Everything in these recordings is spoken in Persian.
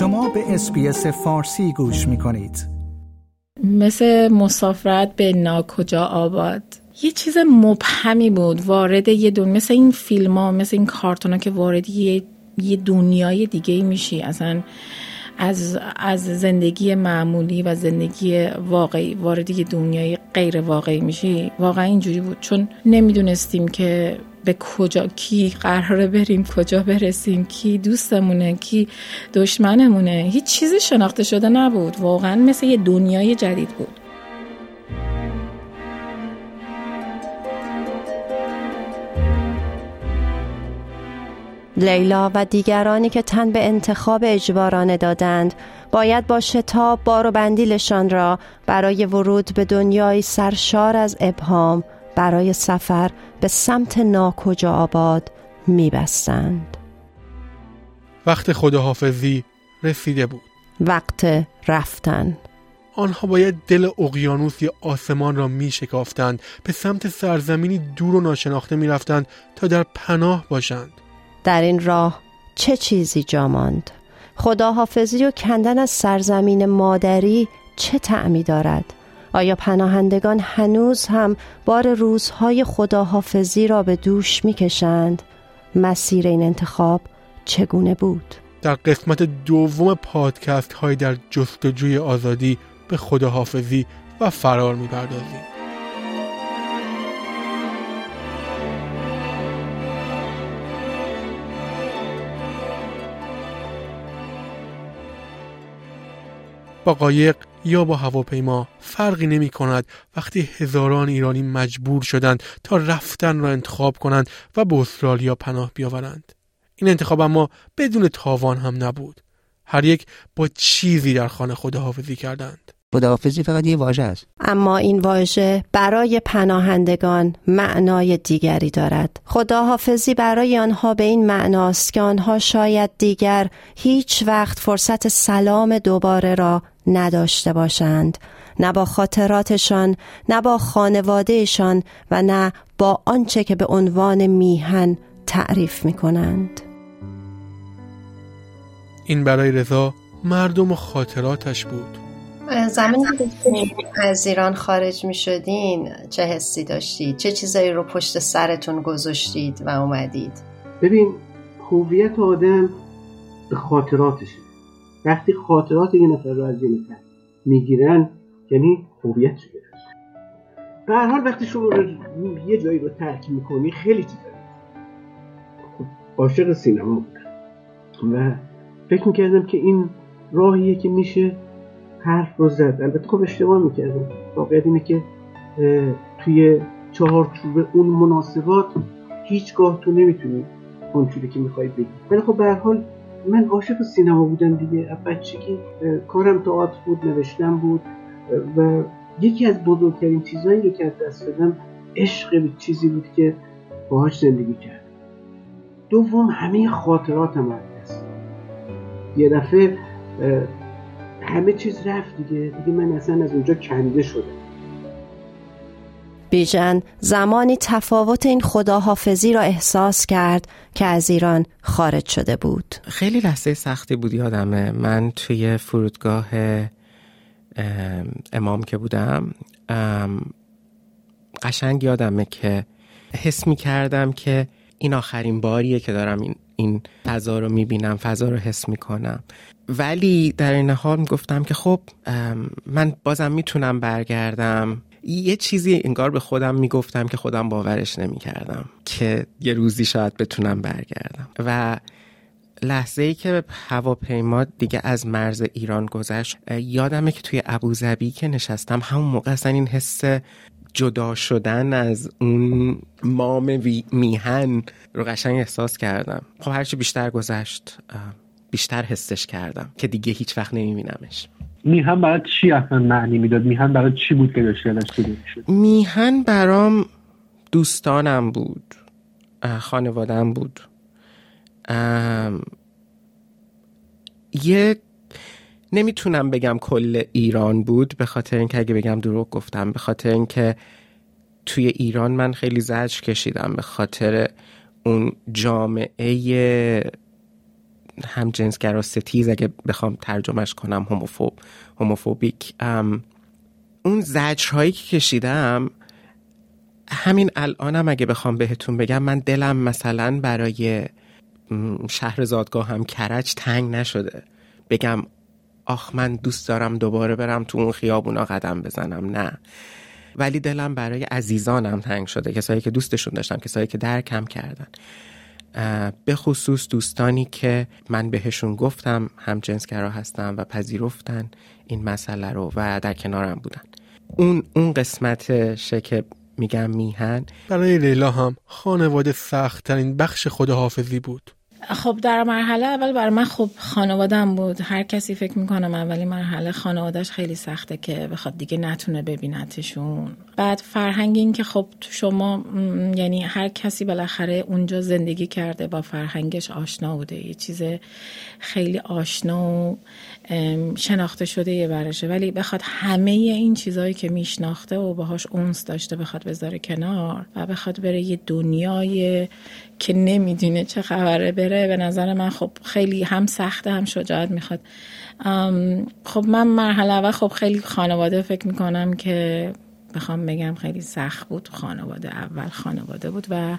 شما به اسپیس فارسی گوش می کنید. مثل مسافرت به ناکجا آباد. یه چیز مبهمی بود وارد یه دون مثل این فیلم ها مثل این کارتون ها که وارد یه, یه دنیای دیگه میشی. اصلا از, از زندگی معمولی و زندگی واقعی وارد یه دنیای غیر واقعی میشی. واقعا اینجوری بود. چون نمی‌دونستیم که به کجا کی قراره بریم کجا برسیم کی دوستمونه کی دشمنمونه. هیچ چیزی شناخته شده نبود. واقعا مثل یه دنیای جدید بود. لیلا و دیگرانی که تن به انتخاب اجبارانه دادند باید با شتاب بار و بندیلشان را برای ورود به دنیای سرشار از ابهام برای سفر به سمت ناکجا آباد میبستند. وقت خداحافظی رسیده بود. وقت رفتن. آنها باید دل اقیانوس یا آسمان را می شکافتند به سمت سرزمینی دور و ناشناخته می رفتند تا در پناه باشند. در این راه چه چیزی جا ماند؟ خداحافظی و کندن از سرزمین مادری چه تعمی دارد؟ آیا پناهندگان هنوز هم بار روزهای خداحافظی را به دوش می‌کشند؟ مسیر این انتخاب چگونه بود؟ در قسمت دوم پادکست های در جستجوی آزادی به خداحافظی و فرار می‌پردازیم. با قایق یا با هواپیما فرقی نمی کند وقتی هزاران ایرانی مجبور شدند تا رفتن را انتخاب کنند و به استرالیا پناه بیاورند. این انتخاب اما بدون تاوان هم نبود. هر یک با چیزی در خانه خداحافظی کردند. خداحافظی فقط یه واژه است. اما این واژه برای پناهندگان معنای دیگری دارد. خداحافظی برای آنها به این معناست که آنها شاید دیگر هیچ وقت فرصت سلام دوباره را نداشته باشند نه با خاطراتشان نه با خانوادهشان و نه با آنچه که به عنوان میهن تعریف می کنند این برای رضا مردم و خاطراتش بود زمانی که از ایران خارج می شدین چه حسی داشتید؟ چه چیزایی رو پشت سرتون گذاشتید و اومدید؟ ببین هویت آدم به خاطراتشه وقتی خاطرات یه نفر رو از یه نفر می‌گیرن یعنی هویت گرفت به هر حال وقتی شما یه جایی رو ترک می‌کنی خیلی چیزا خب عاشق سینما بودم. و فکر می‌کردم که این راهیه که میشه حرف رو زد. البته خب اشتباه می‌کردم. واقعیت اینه که توی چهارچوب اون مناسبات هیچگاه تو نمی‌تونی اونجوری که می‌خوای بگی. ولی خب به حال من عاشق سینما بودم دیگه. بچگی کارم تئاتر بود نوشتم بود و یکی از بزرگترین چیزهایی که از دست دادم عشق به چیزی بود که باهاش زندگی کرد دوم همه خاطراتم از دست یه دفعه همه چیز رفت دیگه. دیگه من اصلا از اونجا کنده شدم. بیژن زمانی تفاوت این خداحافظی را احساس کرد که از ایران خارج شده بود. خیلی لحظه سختی بود یادمه. من توی فرودگاه امام که بودم قشنگ یادمه که حس می کردم که این آخرین باریه که دارم این, این فضا رو می‌بینم فضا رو حس می‌کنم. ولی در این حال گفتم که خب من بازم می‌تونم برگردم. یه چیزی انگار به خودم می‌گفتم که خودم باورش نمی‌کردم که یه روزی شاید بتونم برگردم. و لحظه ای که هواپیما دیگه از مرز ایران گذشت یادمه که توی ابوظبی که نشستم همون موقع اصلا این حس جدا شدن از اون مام میهن رو قشنگ احساس کردم. خب هرچی بیشتر گذشت بیشتر حسش کردم که دیگه هیچ وقت نمیبینمش. میهن برای چی اصلا معنی می‌داد؟ میهن برای چی بود که داشت میهن برام دوستانم بود خانوادم بود. یه نمی‌تونم بگم کل ایران بود به خاطر اینکه اگه بگم دروغ گفتم به خاطر اینکه توی ایران من خیلی زجر کشیدم به خاطر اون جامعه هم جنسگرا ستیز اگه بخوام ترجمهش کنم هوموفوب هوموفوبیک اون زجرهایی که کشیدم همین الانم اگه بخوام بهتون بگم من دلم مثلا برای شهر زادگاه هم کرج تنگ نشده. بگم آخ من دوست دارم دوباره برم تو اون خیابونا قدم بزنم. نه. ولی دلم برای عزیزانم تنگ شده. کسایی که دوستشون داشتم کسایی که درکم کردن. به خصوص دوستانی که من بهشون گفتم هم جنسگرا هستم و پذیرفتن این مسئله رو و در کنارم بودن. اون اون قسمتشه که میگم میهن. برای لیلا هم خانواده سخت ترین بخش خداحافظی بود. خب در مرحله اول برای من خب خانوادم بود. هر کسی فکر می‌کنم اولی مرحله خانوادهش خیلی سخته که بخواد دیگه نتونه ببینتشون. بعد فرهنگ این که خب تو شما یعنی هر کسی بالاخره اونجا زندگی کرده با فرهنگش آشنا بوده. یه چیز خیلی آشنا و شناخته شده یه برشه. ولی بخواد همه این چیزهایی که میشناخته و باهاش اونس داشته بخواد بذاره کنار و بخواد بره یه دنیای که نمی‌دونه چه خبره بره به نظر من خب خیلی هم سخته هم شجاعت می‌خواد. خب من مرحله و خب خیلی خانواده فکر می‌کنم که بخوام بگم خیلی سخت بود خانواده اول خانواده بود و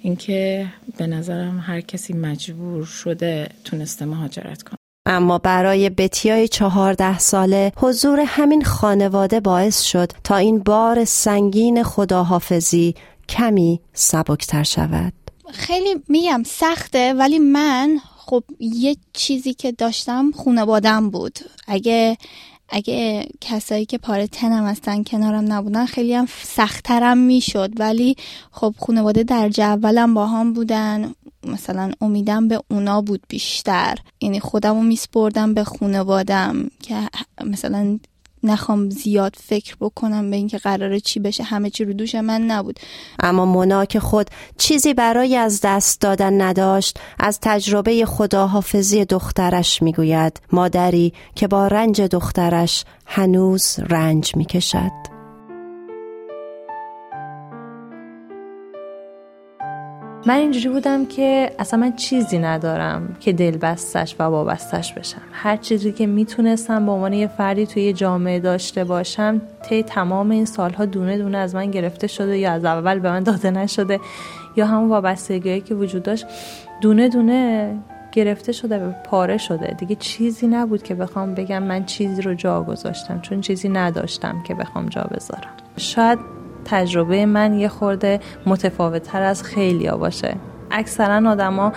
اینکه به نظرم هر کسی مجبور شده تونسته مهاجرت کنه. اما برای بتیای چهارده ساله حضور همین خانواده باعث شد تا این بار سنگین خداحافظی کمی سبکتر شود. خیلی میگم سخته ولی من خب یه چیزی که داشتم خانوادم بود. اگه اگه کسایی که پاره تنم هستن کنارم نبودن خیلی هم سختترم می‌شد. ولی خب خانواده در اولم با هم بودن. مثلا امیدم به اونا بود بیشتر. یعنی خودم رو میسپردم به خانوادم که مثلا نخوام زیاد فکر بکنم به اینکه قراره چی بشه همه چی رو دوش من نبود. اما مونا که خود چیزی برای از دست دادن نداشت از تجربه خداحافظی دخترش می‌گوید. مادری که با رنج دخترش هنوز رنج می‌کشد. من اینجوری بودم که اصلا من چیزی ندارم که دل بستش و وابستش بشم. هر چیزی که می‌تونستم به عنوان یه فردی توی یه جامعه داشته باشم طی تمام این سالها دونه دونه از من گرفته شده یا از اول به من داده نشده یا همون وابستگی که وجود داشت دونه دونه گرفته شده و پاره شده. دیگه چیزی نبود که بخوام بگم من چیزی رو جا گذاشتم چون چیزی نداشتم که بخوام جا بذارم. شاید تجربه من یه خورده متفاوت تر از خیلی ها باشه. اکثرا آدما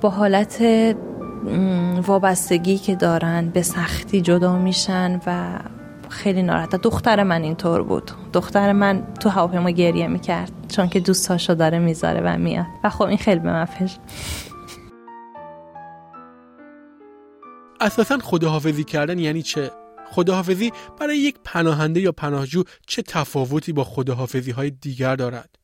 با حالت وابستگی که دارن به سختی جدا میشن و خیلی ناراحت. دختر من اینطور بود. دختر من تو هواپیما گریه می‌کرد چون که دوستاشو داره می‌ذاره و میاد. و خب این خیلی به من فش. اساسا خداحافظی کردن یعنی چه؟ خداحافظی برای یک پناهنده یا پناهجو چه تفاوتی با خداحافظی های دیگر دارد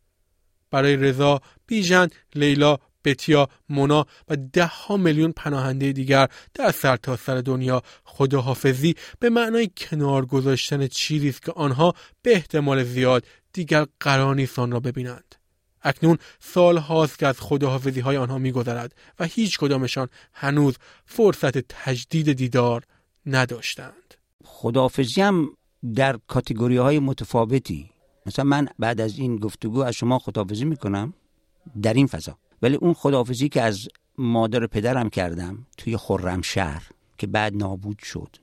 برای رضا، بیژن، لیلا، بتیا، مونا و ده ها میلیون پناهنده دیگر در سرتاسر سر دنیا خداحافظی به معنای کنار گذاشتن چیزی است که آنها به احتمال زیاد دیگر قرار نیست آن را ببینند. اکنون سال هاست که از خداحافظی های آنها میگذرد و هیچ کدامشان هنوز فرصت تجدید دیدار نداشتند. خداحافظی هم در کاتگوری های متفاوتی. مثلا من بعد از این گفتگو از شما خداحافظی می‌کنم در این فضا. ولی اون خداحافظی که از مادر پدرم کردم توی شهر که بعد نابود شد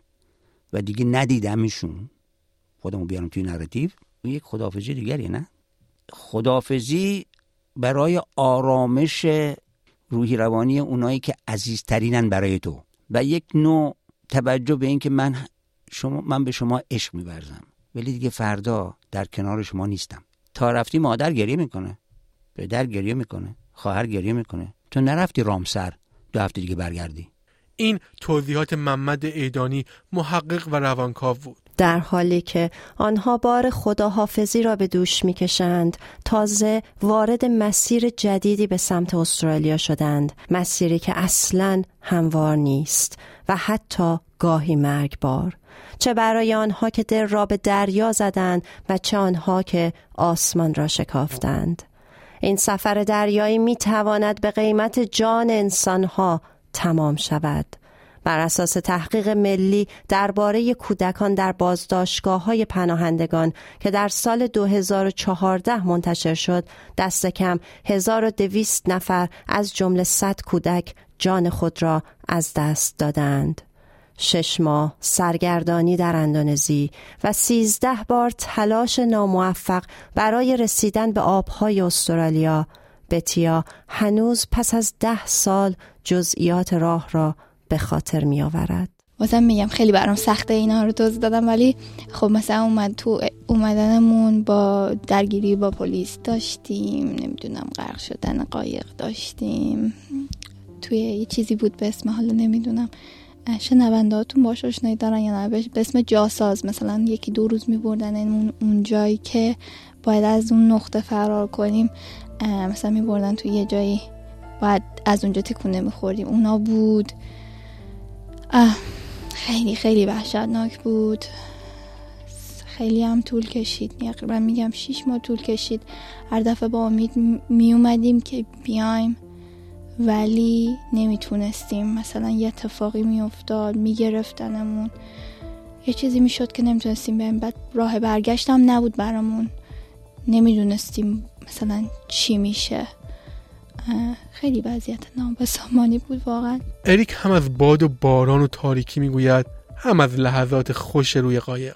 و دیگه ندیدمشون خودمو بیارم توی نراتیو یک خداحافظی دیگری نه؟ خداحافظی برای آرامش روحی روانی اونایی که عزیزترینن برای تو و یک نوع توجه به اینکه من شما من به شما عشق میورزم. ولی دیگه فردا در کنار شما نیستم. تا رفتی مادر گریه می‌کنه. پدر گریه می‌کنه. خواهر گریه می‌کنه. تو نرفتی رامسر. دو هفته دیگه برگردی. این توضیحات محمد ایدانی محقق و روانکاو بود. در حالی که آنها بار خداحافظی را به دوش می‌کشند تازه وارد مسیر جدیدی به سمت استرالیا شدند. مسیری که اصلا هموار نیست. و حتی گاهی مرگبار. چه برای آنها که دل را به دریا زدند و چه آنها که آسمان را شکافتند. این سفر دریایی می تواند به قیمت جان انسانها تمام شود. بر اساس تحقیق ملی درباره کودکان در بازداشتگاه های پناهندگان که در سال 2014 منتشر شد دست کم 1200 نفر از جمله 100 کودک جان خود را از دست دادند. شش ماه سرگردانی در اندونزی و سیزده بار تلاش ناموفق برای رسیدن به آبهای استرالیا. بتیا هنوز پس از ده سال جزئیات راه را به خاطر می آورد بازم میگم خیلی برام سخته اینا رو دوز دادم ولی خب مثلا اومد تو اومدنمون با درگیری با پلیس داشتیم نمی‌دونم غرق شدن قایق داشتیم. توی یه چیزی بود به اسم حالا نمی‌دونم شنوندهاتون باش آشنایی دارن یا نه؟ به اسم جاساز مثلا یکی دو روز میبردن اون, جایی که باید از اون نقطه فرار کنیم. مثلا میبردن تو یه جایی باید از اونجا تکونه میخوردیم. اونا بود. خیلی خیلی وحشتناک بود. خیلی هم طول کشید. تقریبا میگم شیش ماه طول کشید. هر دفعه با امید می اومدیم که بیایم. ولی نمی‌تونستیم. مثلا یه اتفاقی میافتاد میگرفتنمون. یه چیزی می‌شد که نمی‌تونستیم بریم. بعد راه برگشتم نبود برامون. نمی‌دونستیم مثلا چی میشه. خیلی وضعیت نابسامانی بود واقعا. اریک هم از باد و باران و تاریکی می‌گوید هم از لحظات خوش روی قایق.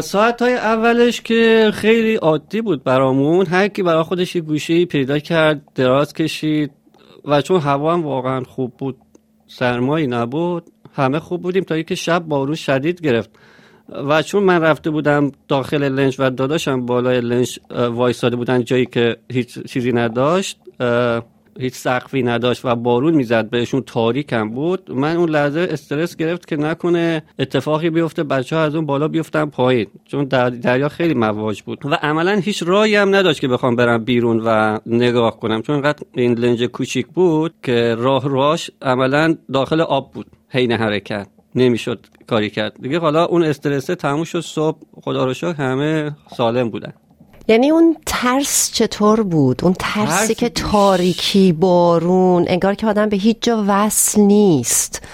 ساعت های اولش که خیلی عادی بود برامون. هر کی برای خودش یه گوشه پیدا کرد دراز کشید و چون هوا هم واقعا خوب بود سرمایی نبود همه خوب بودیم تا اینکه شب بارون شدید گرفت. و چون من رفته بودم داخل لنج و داداشم بالای لنج وایساده بودن جایی که هیچ چیزی نداشت هیچ سقفی نداشت و بارون می‌زد بهشون تاریکم بود. من اون لحظه استرس گرفت که نکنه اتفاقی بیفته بچه ها از اون بالا بیفتن پایین. چون دریا خیلی مواج بود. و عملا هیچ راهی هم نداشت که بخوام برم بیرون و نگاه کنم. چون انقدر این لنج کوچیک بود که راه راش عملا داخل آب بود. حین حرکت. نمی‌شد کاری کرد. دیگه حالا اون استرسه تموم شد صبح خدا رو شکر همه سالم بودن. یعنی اون ترس چطور بود؟ اون ترسی که تاریکی بارون انگار که آدم به هیچ جا وصل نیست.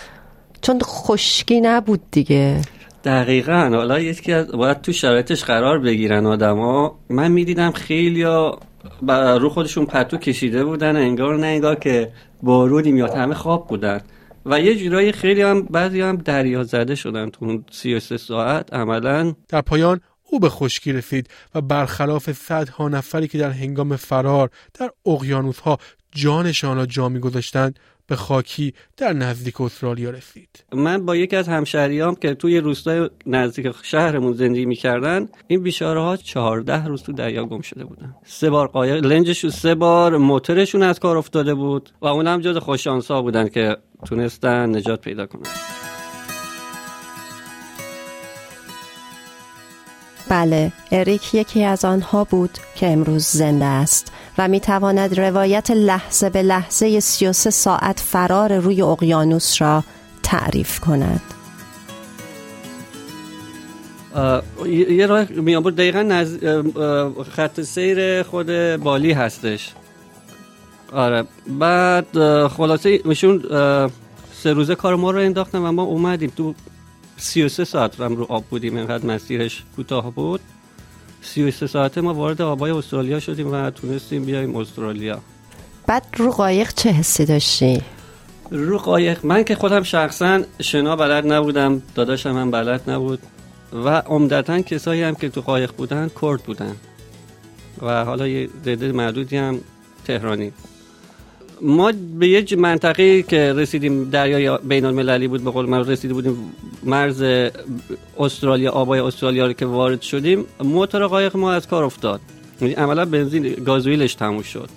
چون خشکی نبود دیگه. دقیقا. حالا یکی از باید تو شرایطش قرار بگیرن آدما. من می‌دیدم خیلی رو خودشون پتو کشیده بودن انگار نه انگار که بارونی میاد همه خواب بودن. و یه جورایی خیلی هم بعضی هم دریا زده شدن تو اون 33 ساعت عملا. در پایان او به خشکی رسید و برخلاف صدها نفری که در هنگام فرار در اقیانوس ها جانشان را جا میگذاشتند به خاکی در نزدیک استرالیا رسید. من با یکی از همشهریام که توی روستای نزدیک شهرمون زندگی می‌کردن این بیچاره ها چهارده روز تو دریا گم شده بودن. سه بار قایق لنجشون سه بار موتورشون از کار افتاده بود و اون هم جز خوشانسا بودن که تونستن نجات پیدا کنن. بله اریک یکی از آنها بود که امروز زنده است و می تواند روایت لحظه به لحظه 33 ساعت فرار روی اقیانوس را تعریف کند. یه راه میانبر دقیقا نز... خط سیر خود بالی هستش. آره. بعد خلاصه میشون سه روزه کار ما رو انداختن و ما اومدیم. تو 33 ساعت هم رو آب بودیم اینقدر مسیرش کوتاه بود. 33 ساعته ما وارد آبای استرالیا شدیم و تونستیم بیایم استرالیا. بعد رو قایق چه حسی داشتی؟ رو قایق من که خودم شخصا شنا بلد نبودم داداشم هم بلد نبود و عمدتا کسایی هم که تو قایق بودن کرد بودن. و حالا یه دده معدودی هم تهرانی. ما به یه منطقه که رسیدیم دریای بین المللی بود به قول من رسیده بودیم مرز استرالیا آبای استرالیا رو که وارد شدیم. موتور قایق ما از کار افتاد. یعنی عملا بنزین گازوئیلش تموم شد.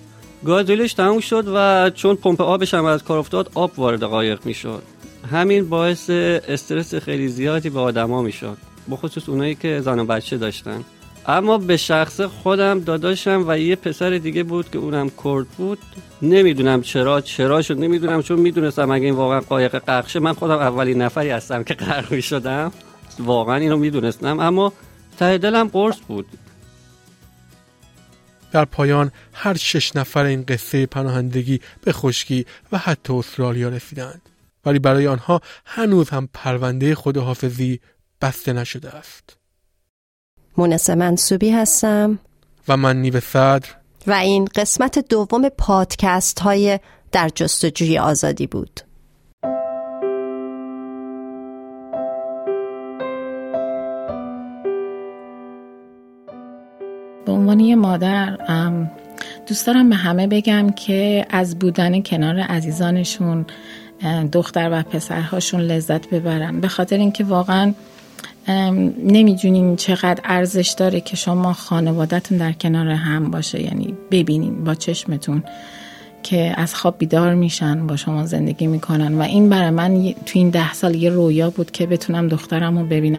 گازوئیلش تموم شد و چون پمپ آبش هم از کار افتاد آب وارد قایق می‌شد. همین باعث استرس خیلی زیادی به آدما می‌شد. بخصوص اونایی که زن و بچه داشتن. اما به شخص خودم داداشم و یه پسر دیگه بود که اونم کرد بود. نمی‌دونم چرا چرا شد نمی‌دونم چون می‌دونستم اگه این واقعا قایق قرقشه من خودم اولین نفری هستم که غرق شدم واقعا اینو می‌دونستم اما ته دلم قرص بود. در پایان هر شش نفر این قصه پناهندگی به خشکی و حتی استرالیا رسیدند. ولی برای آنها هنوز هم پرونده خداحافظی بسته نشده است. مونس منصوبی هستم. و من نیو صدر. و این قسمت دوم پادکست های در جستجوی آزادی بود. به عنوان یه مادر دوست دارم به همه بگم که از بودن کنار عزیزانشون دختر و پسرهاشون لذت ببرن. به خاطر اینکه واقعا نمی‌دونین چقدر ارزش داره که شما خانوادهتون در کنار هم باشه. یعنی ببینین با چشمتون که از خواب بیدار میشن با شما زندگی می‌کنن. و این برای من تو این ده سال یه رویا بود که بتونم دخترم رو ببینم.